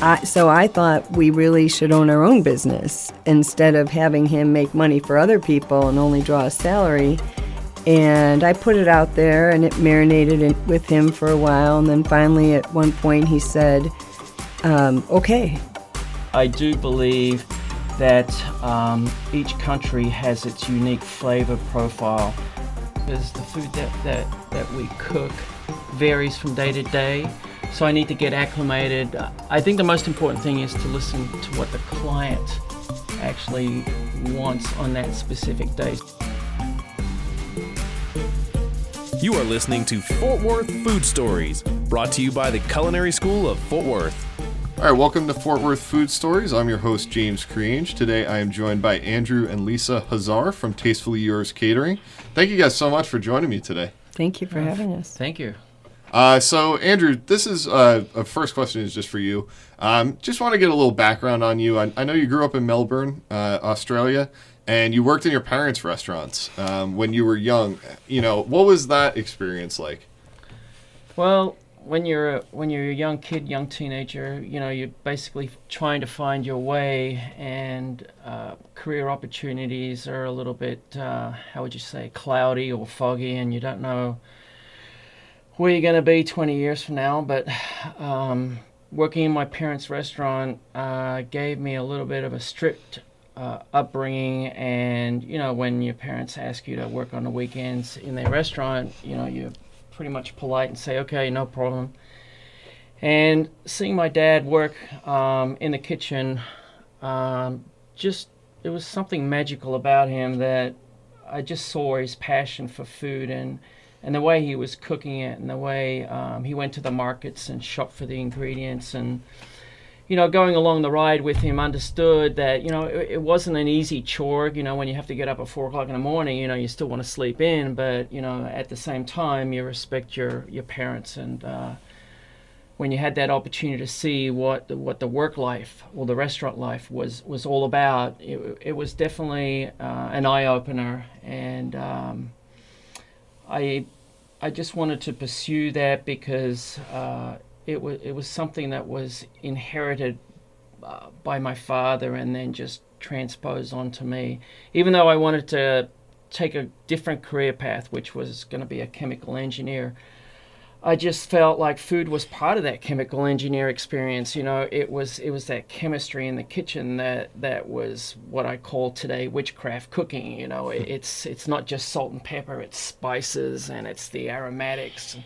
I, so I thought we really should own our own business instead of having him make money for other people and only draw a salary. And I put it out there and it marinated in, with him for a while. And then finally, at one point, he said, um, okay. I do believe that um, each country has its unique flavor profile. Because the food that, that, that we cook varies from day to day so I need to get acclimated. Uh, I think the most important thing is to listen to what the client actually wants on that specific day. You are listening to Fort Worth Food Stories, brought to you by the Culinary School of Fort Worth. All right, welcome to Fort Worth Food Stories. I'm your host, James Crange. Today I am joined by Andrew and Lisa Hazar from Tastefully Yours Catering. Thank you guys so much for joining me today. Thank you for having us. Thank you. Uh, so, Andrew, this is uh, a first question is just for you. Um, just want to get a little background on you. I, I know you grew up in Melbourne, uh, Australia, and you worked in your parents' restaurants um, when you were young. You know, what was that experience like? Well, when you're a, when you're a young kid, young teenager, you know, you're basically trying to find your way, and uh, career opportunities are a little bit, uh, how would you say, cloudy or foggy, and you don't know where you're going to be 20 years from now, but um, working in my parents' restaurant uh, gave me a little bit of a strict uh, upbringing. And, you know, when your parents ask you to work on the weekends in their restaurant, you know, you're pretty much polite and say, okay, no problem. And seeing my dad work um, in the kitchen, um, just, it was something magical about him that I just saw his passion for food and and the way he was cooking it and the way um, he went to the markets and shopped for the ingredients and you know going along the ride with him understood that you know it, it, wasn't an easy chore you know when you have to get up at four o'clock in the morning you know you still want to sleep in but you know at the same time you respect your your parents and uh, when you had that opportunity to see what the, what the work life or the restaurant life was was all about it, it was definitely uh, an eye opener and um, I I just wanted to pursue that because uh, it was it was something that was inherited uh, by my father and then just transposed onto me. Even though I wanted to take a different career path, which was going to be a chemical engineer, I just felt like food was part of that chemical engineer experience. You know, it was it was that chemistry in the kitchen that that was what I call today witchcraft cooking. You know, it, hmm. it's it's not just salt and pepper; it's spices and it's the aromatics.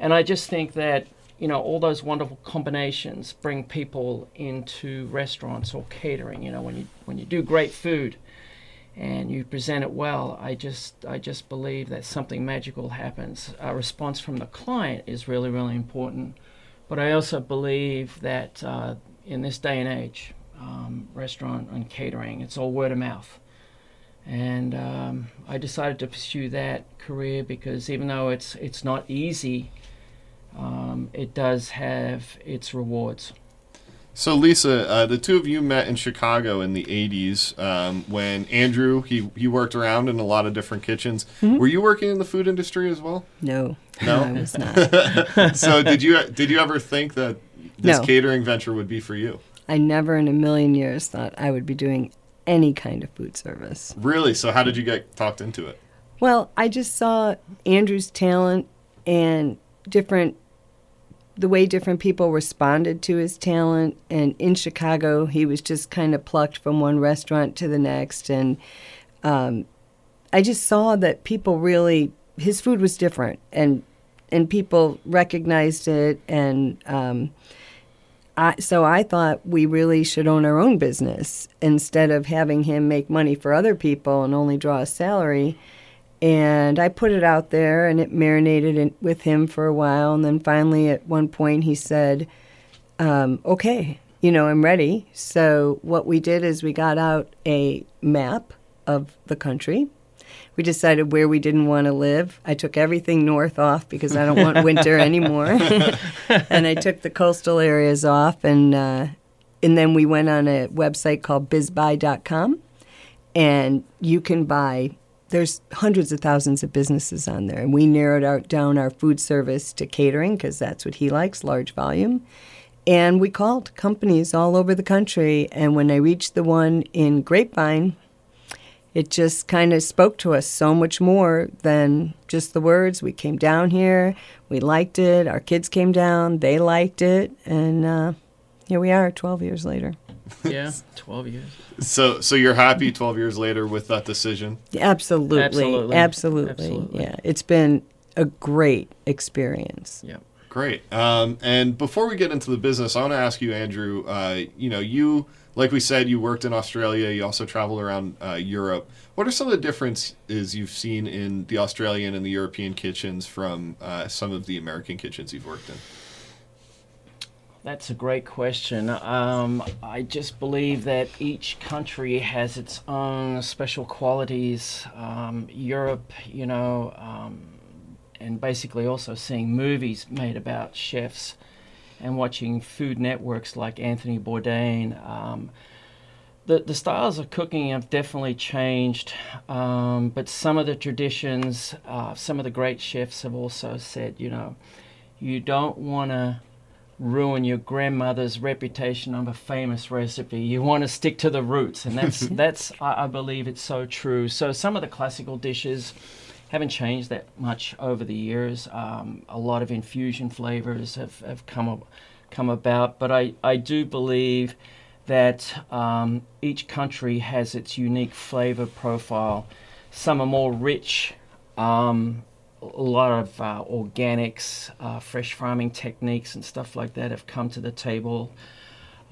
And I just think that you know all those wonderful combinations bring people into restaurants or catering. You know, when you when you do great food, and you present it well, I just I just believe that something magical happens. A response from the client is really really important, but I also believe that uh, in this day and age, um, restaurant and catering, it's all word of mouth, and um, I decided to pursue that career because even though it's it's not easy, um, it does have its rewards. So Lisa, uh, the two of you met in Chicago in the '80s um, when Andrew he he worked around in a lot of different kitchens. Mm-hmm. Were you working in the food industry as well? No, no, I was not. so did you did you ever think that this no. catering venture would be for you? I never in a million years thought I would be doing any kind of food service. Really? So how did you get talked into it? Well, I just saw Andrew's talent and different the way different people responded to his talent. And in Chicago, he was just kind of plucked from one restaurant to the next. And um, I just saw that people really, his food was different, and and people recognized it. And um, I, so I thought we really should own our own business instead of having him make money for other people and only draw a salary. And I put it out there and it marinated in, with him for a while. And then finally, at one point, he said, um, Okay, you know, I'm ready. So what we did is we got out a map of the country. We decided where we didn't want to live. I took everything north off because I don't want winter anymore. and I took the coastal areas off. And, uh, and then we went on a website called bizbuy.com. And you can buy there's hundreds of thousands of businesses on there, and we narrowed out down our food service to catering because that's what he likes, large volume. and we called companies all over the country. And when I reached the one in Grapevine, it just kind of spoke to us so much more than just the words. We came down here, we liked it, our kids came down, they liked it, and uh, here we are 12 years later. Yeah, 12 years. So, so you're happy 12 years later with that decision? Absolutely. Absolutely. Absolutely. Absolutely. Yeah. It's been a great experience. Yeah. Great. Um, and before we get into the business, I want to ask you, Andrew. Uh, you know, you like we said, you worked in Australia. You also traveled around uh, Europe. What are some of the differences you've seen in the Australian and the European kitchens from uh, some of the American kitchens you've worked in? That's a great question. Um, I just believe that each country has its own special qualities. Um, Europe, you know, um, and basically also seeing movies made about chefs and watching food networks like Anthony Bourdain. Um, the, the styles of cooking have definitely changed, um, but some of the traditions, uh, some of the great chefs have also said, you know, you don't want to ruin your grandmother's reputation of a famous recipe. You want to stick to the roots, and that's that's I, I believe it's so true. So some of the classical dishes haven't changed that much over the years. Um, a lot of infusion flavors have, have come come about, but I, I do believe that um, each country has its unique flavor profile. Some are more rich. Um, a lot of uh, organics, uh, fresh farming techniques, and stuff like that have come to the table.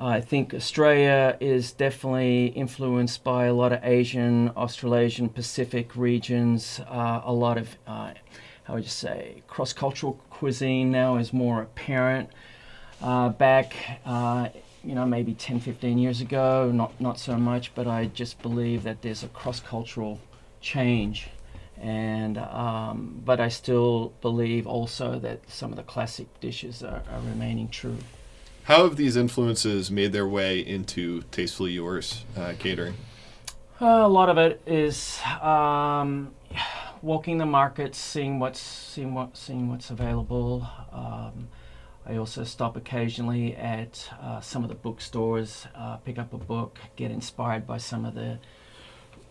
I think Australia is definitely influenced by a lot of Asian, Australasian, Pacific regions. Uh, a lot of, uh, how would you say, cross cultural cuisine now is more apparent. Uh, back, uh, you know, maybe 10, 15 years ago, not, not so much, but I just believe that there's a cross cultural change. And um, but I still believe also that some of the classic dishes are, are remaining true. How have these influences made their way into Tastefully Yours uh, catering? Uh, a lot of it is um, walking the markets, seeing what's seeing what seeing what's available. Um, I also stop occasionally at uh, some of the bookstores, uh, pick up a book, get inspired by some of the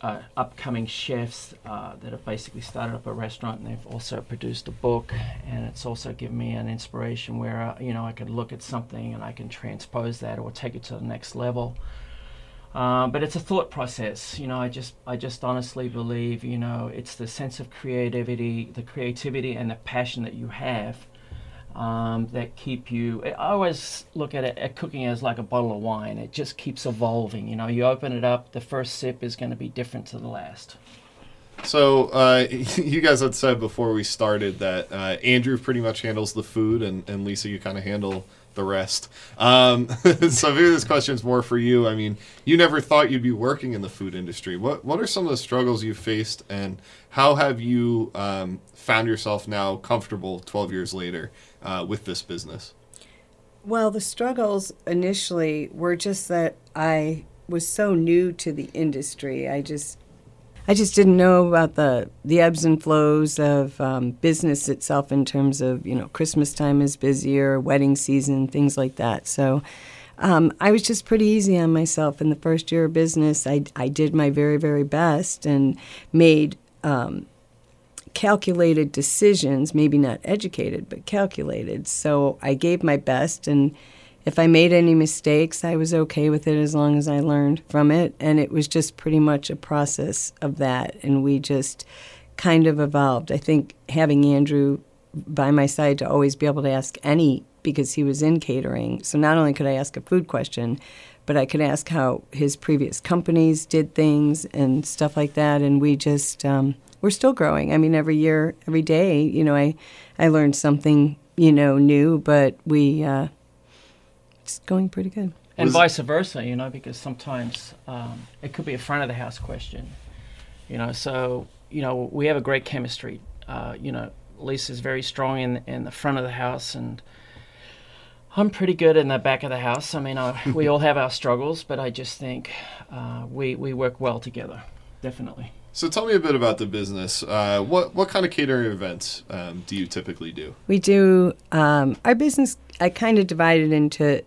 uh, upcoming chefs uh, that have basically started up a restaurant and they've also produced a book. And it's also given me an inspiration where uh, you know I can look at something and I can transpose that or take it to the next level. Uh, but it's a thought process. You know I just I just honestly believe you know it's the sense of creativity the creativity and the passion that you have um, that keep you. I always look at it at cooking as like a bottle of wine. It just keeps evolving. You know, you open it up, the first sip is going to be different to the last. So uh, you guys had said before we started that uh, Andrew pretty much handles the food, and, and Lisa, you kind of handle the rest. Um, so maybe this question is more for you. I mean, you never thought you'd be working in the food industry. What what are some of the struggles you faced, and how have you um, found yourself now comfortable 12 years later uh, with this business? Well, the struggles initially were just that I was so new to the industry. I just I just didn't know about the the ebbs and flows of um, business itself in terms of you know Christmas time is busier, wedding season, things like that. So um, I was just pretty easy on myself in the first year of business. I I did my very very best and made. Um, calculated decisions, maybe not educated, but calculated. So I gave my best and if I made any mistakes, I was okay with it as long as I learned from it. And it was just pretty much a process of that. And we just kind of evolved. I think having Andrew by my side to always be able to ask any, because he was in catering. So not only could I ask a food question, but I could ask how his previous companies did things and stuff like that. And we just, um, we're still growing. I mean, every year, every day, you know, I, I learned something, you know, new, but we, uh, it's going pretty good. And Was- vice versa, you know, because sometimes um, it could be a front of the house question, you know. So you know, we have a great chemistry. Uh, you know, Lisa's very strong in in the front of the house, and I'm pretty good in the back of the house. I mean, I, we all have our struggles, but I just think uh, we we work well together, definitely. So tell me a bit about the business. Uh, what what kind of catering events um, do you typically do? We do um, our business. I kind of divide it into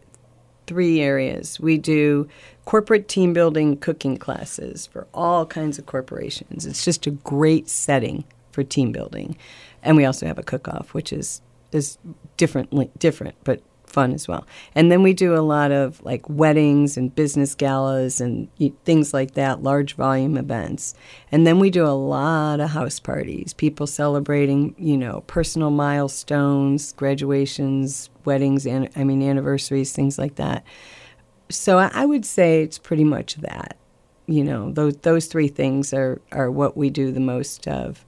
three areas. We do corporate team building cooking classes for all kinds of corporations. It's just a great setting for team building, and we also have a cook off, which is is differently different, but fun as well. And then we do a lot of like weddings and business galas and things like that, large volume events. And then we do a lot of house parties, people celebrating, you know, personal milestones, graduations, weddings, and I mean anniversaries, things like that. So I, would say it's pretty much that. You know, those those three things are are what we do the most of.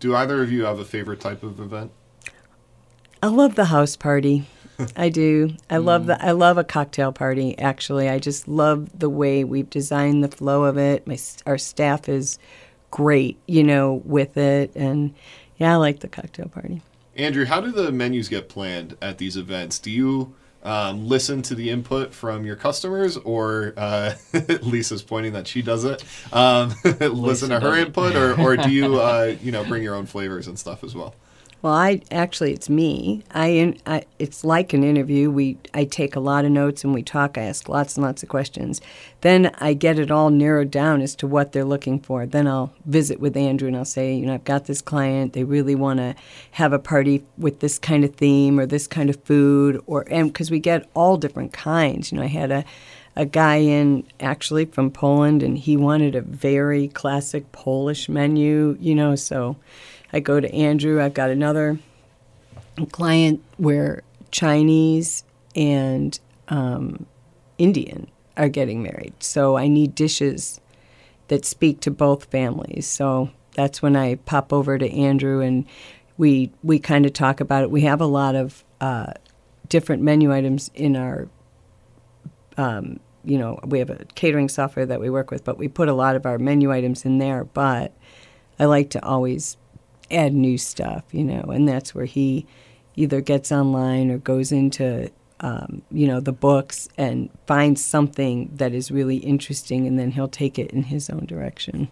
Do either of you have a favorite type of event? I love the house party. I do. I love the. I love a cocktail party. Actually, I just love the way we've designed the flow of it. My our staff is great, you know, with it, and yeah, I like the cocktail party. Andrew, how do the menus get planned at these events? Do you um, listen to the input from your customers, or uh, Lisa's pointing that she does it? Um, listen to her input, or, or do you uh, you know bring your own flavors and stuff as well? Well, I actually it's me. I, I it's like an interview. We I take a lot of notes and we talk. I ask lots and lots of questions. Then I get it all narrowed down as to what they're looking for. Then I'll visit with Andrew and I'll say, you know, I've got this client. They really want to have a party with this kind of theme or this kind of food, or and because we get all different kinds. You know, I had a a guy in actually from Poland and he wanted a very classic Polish menu, you know, so I go to Andrew. I've got another client where Chinese and um, Indian are getting married. So I need dishes that speak to both families. So that's when I pop over to Andrew and we we kind of talk about it. We have a lot of uh, different menu items in our um, you know, we have a catering software that we work with, but we put a lot of our menu items in there. But I like to always add new stuff, you know, and that's where he either gets online or goes into, um, you know, the books and finds something that is really interesting, and then he'll take it in his own direction.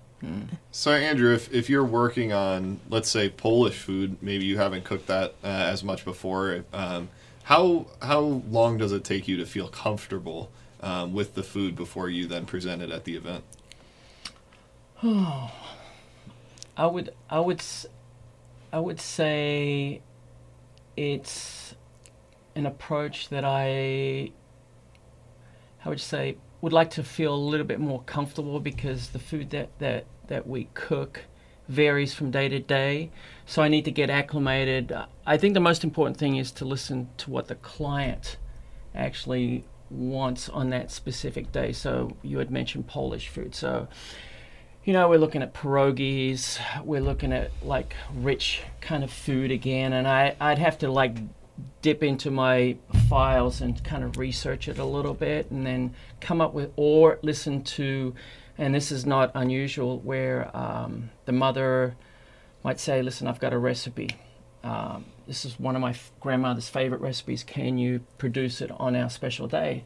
So, Andrew, if, if you're working on, let's say, Polish food, maybe you haven't cooked that uh, as much before. Um, how how long does it take you to feel comfortable um, with the food before you then present it at the event? Oh, I would I would s- I would say it's an approach that I how would you say would like to feel a little bit more comfortable because the food that that that we cook varies from day to day. So I need to get acclimated. I think the most important thing is to listen to what the client actually wants on that specific day. So you had mentioned Polish food. So you know, we're looking at pierogies, we're looking at like rich kind of food again, and I, I'd have to like dip into my files and kind of research it a little bit and then come up with, or listen to, and this is not unusual, where um, the mother might say, Listen, I've got a recipe. Um, this is one of my grandmother's favorite recipes. Can you produce it on our special day?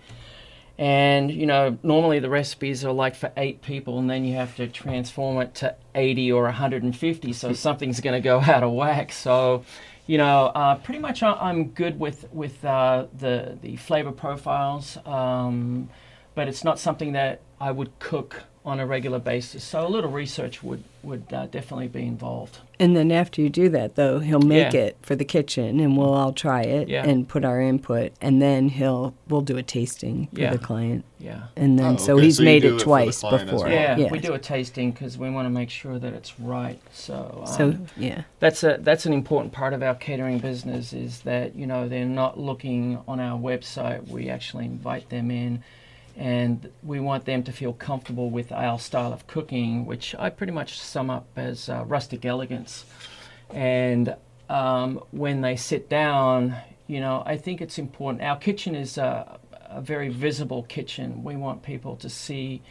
And you know, normally the recipes are like for eight people, and then you have to transform it to 80 or 150, so something's going to go out of whack. So, you know, uh, pretty much I'm good with with uh, the the flavor profiles, um, but it's not something that I would cook on a regular basis. So a little research would would uh, definitely be involved. And then after you do that, though, he'll make Yeah. it for the kitchen, and we'll all try it Yeah. and put our input, and then he'll we'll do a tasting for Yeah. the client, Yeah. and then Oh, so okay. he's So made it it twice client before. well. Yeah, yes. we do a tasting because we want to make sure that it's right. So, um, So yeah, that's a that's an important part of our catering business is that you know they're not looking on our website. We actually invite them in, and we want them to feel comfortable with our style of cooking, which I pretty much sum up as uh, rustic elegance. And um, when they sit down, you know, I think it's important. Our kitchen is a, a very visible kitchen. We want people to see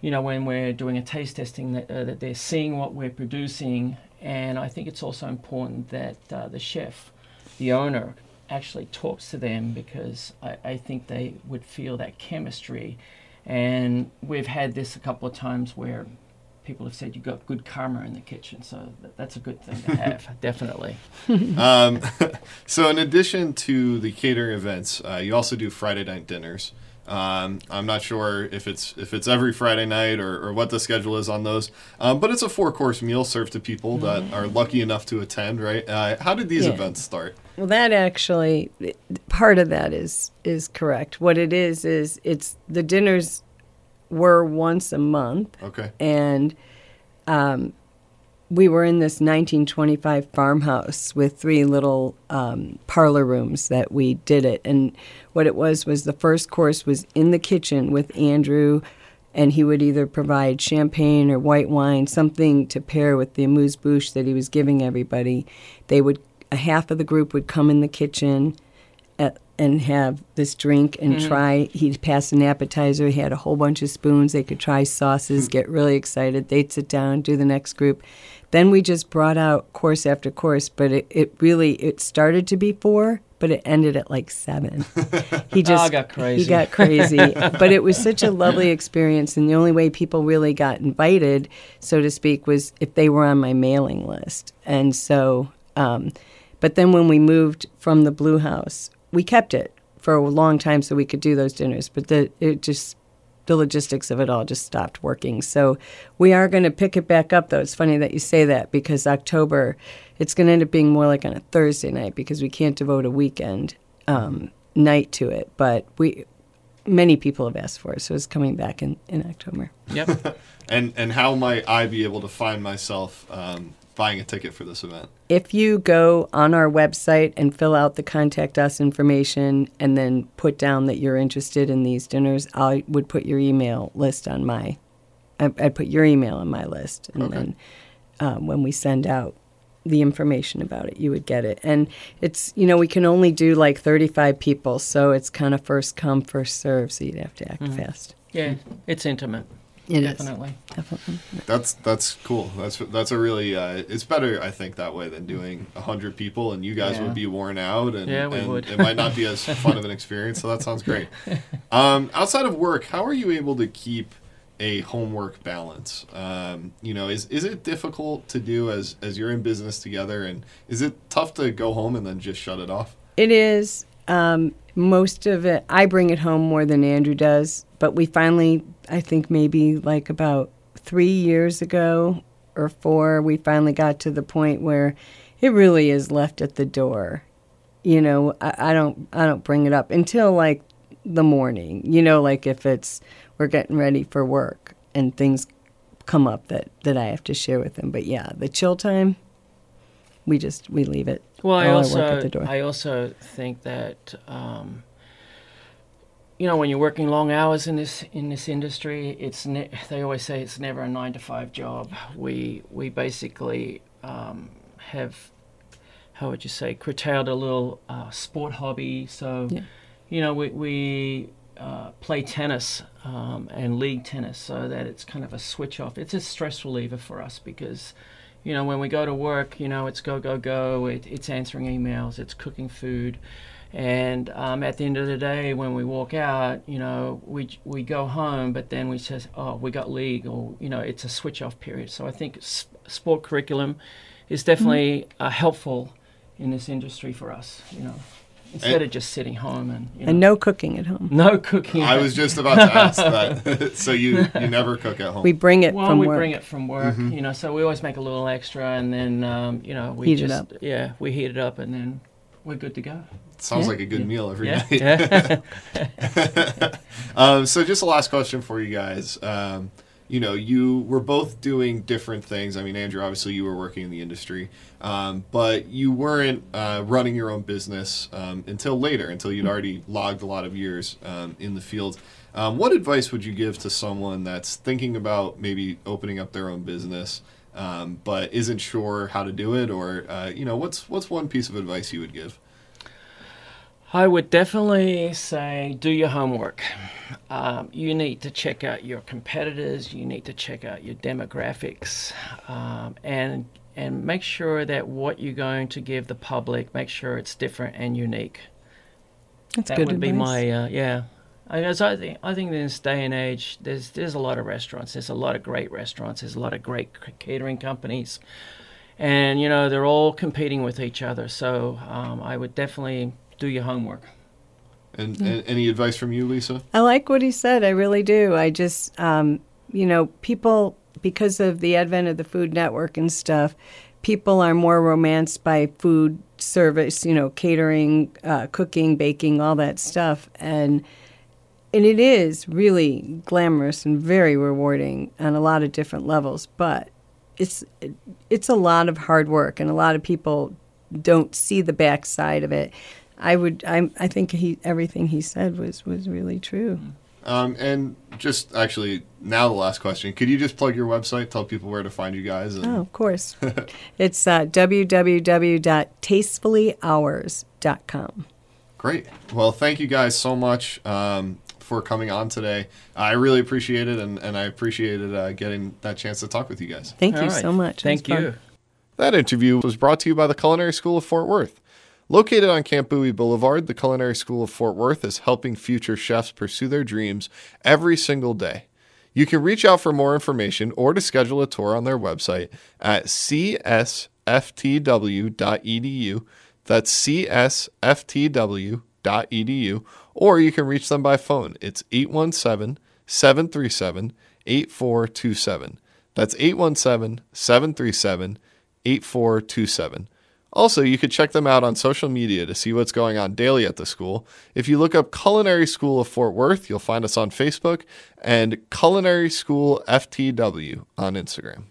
you know, when we're doing a taste testing, that, uh, that they're seeing what we're producing. And I think it's also important that uh, the chef, the owner, actually talks to them because I, I think they would feel that chemistry. And we've had this a couple of times where people have said you've got good karma in the kitchen, so that, that's a good thing to have, definitely. Um, so, in addition to the catering events, uh, you also do Friday night dinners. Um, I'm not sure if it's if it's every Friday night or, or what the schedule is on those, um, but it's a four course meal served to people that are lucky enough to attend. Right? Uh, how did these Yeah. events start? Well, that actually, part of that is is correct. What it is is it's the dinners were once a month, Okay. and um, we were in this 1925 farmhouse with three little um, parlor rooms that we did it. And what it was was the first course was in the kitchen with Andrew, and he would either provide champagne or white wine, something to pair with the amuse bouche that he was giving everybody. They would a half of the group would come in the kitchen and have this drink and try. He'd pass an appetizer. He had a whole bunch of spoons. They could try sauces, get really excited. They'd sit down, do the next group. Then we just brought out course after course, but it, it really it started to be four, but it ended at like seven. He just got crazy. He got crazy, but it was such a lovely experience, and the only way people really got invited, so to speak, was if they were on my mailing list. And so, um, but then when we moved from the Blue House, we kept it for a long time so we could do those dinners. But the it just the logistics of it all just stopped working. So we are going to pick it back up, though. It's funny that you say that because October, it's going to end up being more like on a Thursday night because we can't devote a weekend um, night to it. But we, many people have asked for it, so it's coming back in, in October. Yep. And and how might I be able to find myself um, buying a ticket for this event? If you go on our website and fill out the contact us information and then put down that you're interested in these dinners, I would put your email list on my, I- I'd put your email on my list. And Okay. then um, when we send out the information about it, you would get it. And it's, you know, we can only do like 35 people, so it's kind of first come, first serve, so you'd have to act fast. Yeah, it's intimate. It is, definitely. definitely. That's that's cool. That's that's a really uh, it's better I think that way than doing hundred people and you guys Yeah. would be worn out and, Yeah, we and would. it might not be as fun of an experience. So that sounds great. Um, outside of work, how are you able to keep a homework balance? Um, you know, is is it difficult to do as as you're in business together and is it tough to go home and then just shut it off? It is. Um, most of it, I bring it home more than Andrew does. But we finally, I think maybe like about three years ago or four, we finally got to the point where it really is left at the door. You know, I, I don't, I don't bring it up until like the morning. You know, like if it's we're getting ready for work and things come up that that I have to share with them. But yeah, the chill time, we just we leave it. Well, I also work at the door. I also think that um, you know when you're working long hours in this in this industry, it's ne- they always say it's never a nine to five job. We we basically um, have how would you say curtailed a little uh, sport hobby. So Yeah. you know we we uh, play tennis um, and league tennis, so that it's kind of a switch off. It's a stress reliever for us because you know, when we go to work, you know, it's go, go, go. It, it's answering emails, it's cooking food. And um, at the end of the day, when we walk out, you know, we, we go home, but then we says, oh, we got league, or, you know, it's a switch off period. So I think s- sport curriculum is definitely uh, helpful in this industry for us, you know, instead And- of just sitting home and, you know, And no cooking at home. no cooking. I was just about to ask that. so you you never cook at home? We bring it from work. Well, from we work. bring it from work, you know, so we always make a little extra, and then um, you know we Heat it just up. yeah we heat it up, and then we're good to go. Sounds Yeah. like a good meal every Yeah, night. yeah. Um, so just a last question for you guys. Um, you know, you were both doing different things. I mean, Andrew, obviously you were working in the industry, um, but you weren't uh, running your own business um, until later, until you'd already logged a lot of years um, in the field. Um, what advice would you give to someone that's thinking about maybe opening up their own business, um, but isn't sure how to do it, or uh, you know, what's what's one piece of advice you would give? I would definitely say do your homework. Um, you need to check out your competitors. You need to check out your demographics, um, and and make sure that what you're going to give the public, make sure it's different and unique. That's that would be my uh, yeah. I I think I think in this day and age, there's there's a lot of restaurants. There's a lot of great restaurants. There's a lot of great catering companies, and you know they're all competing with each other. So um, I would definitely do your homework. And, and any advice from you, Lisa? I like what he said. I really do. I just, um, you know, people, because of the advent of the Food Network and stuff, people are more romanced by food service, you know, catering, uh, cooking, baking, all that stuff. And, and it is really glamorous and very rewarding on a lot of different levels. But it's, it's a lot of hard work, and a lot of people don't see the backside of it. I would. I. I think he. Everything he said was was really true. Um, and just actually, now the last question. Could you just plug your website, tell people where to find you guys? And, Oh, of course. it's uh, www.tastefullyyours.com. Great. Well, thank you guys so much um, for coming on today. I really appreciate it, and, and I appreciated uh, getting that chance to talk with you guys. Thank All you right. so much. It was Thank fun. you. That interview was brought to you by the Culinary School of Fort Worth. Located on Camp Bowie Boulevard, the Culinary School of Fort Worth is helping future chefs pursue their dreams every single day. You can reach out for more information or to schedule a tour on their website at csftw.edu. That's csftw.edu. Or you can reach them by phone. It's 817 737 8427. That's 817 737 8427. Also, you could check them out on social media to see what's going on daily at the school. If you look up Culinary School of Fort Worth, you'll find us on Facebook and Culinary School FTW on Instagram.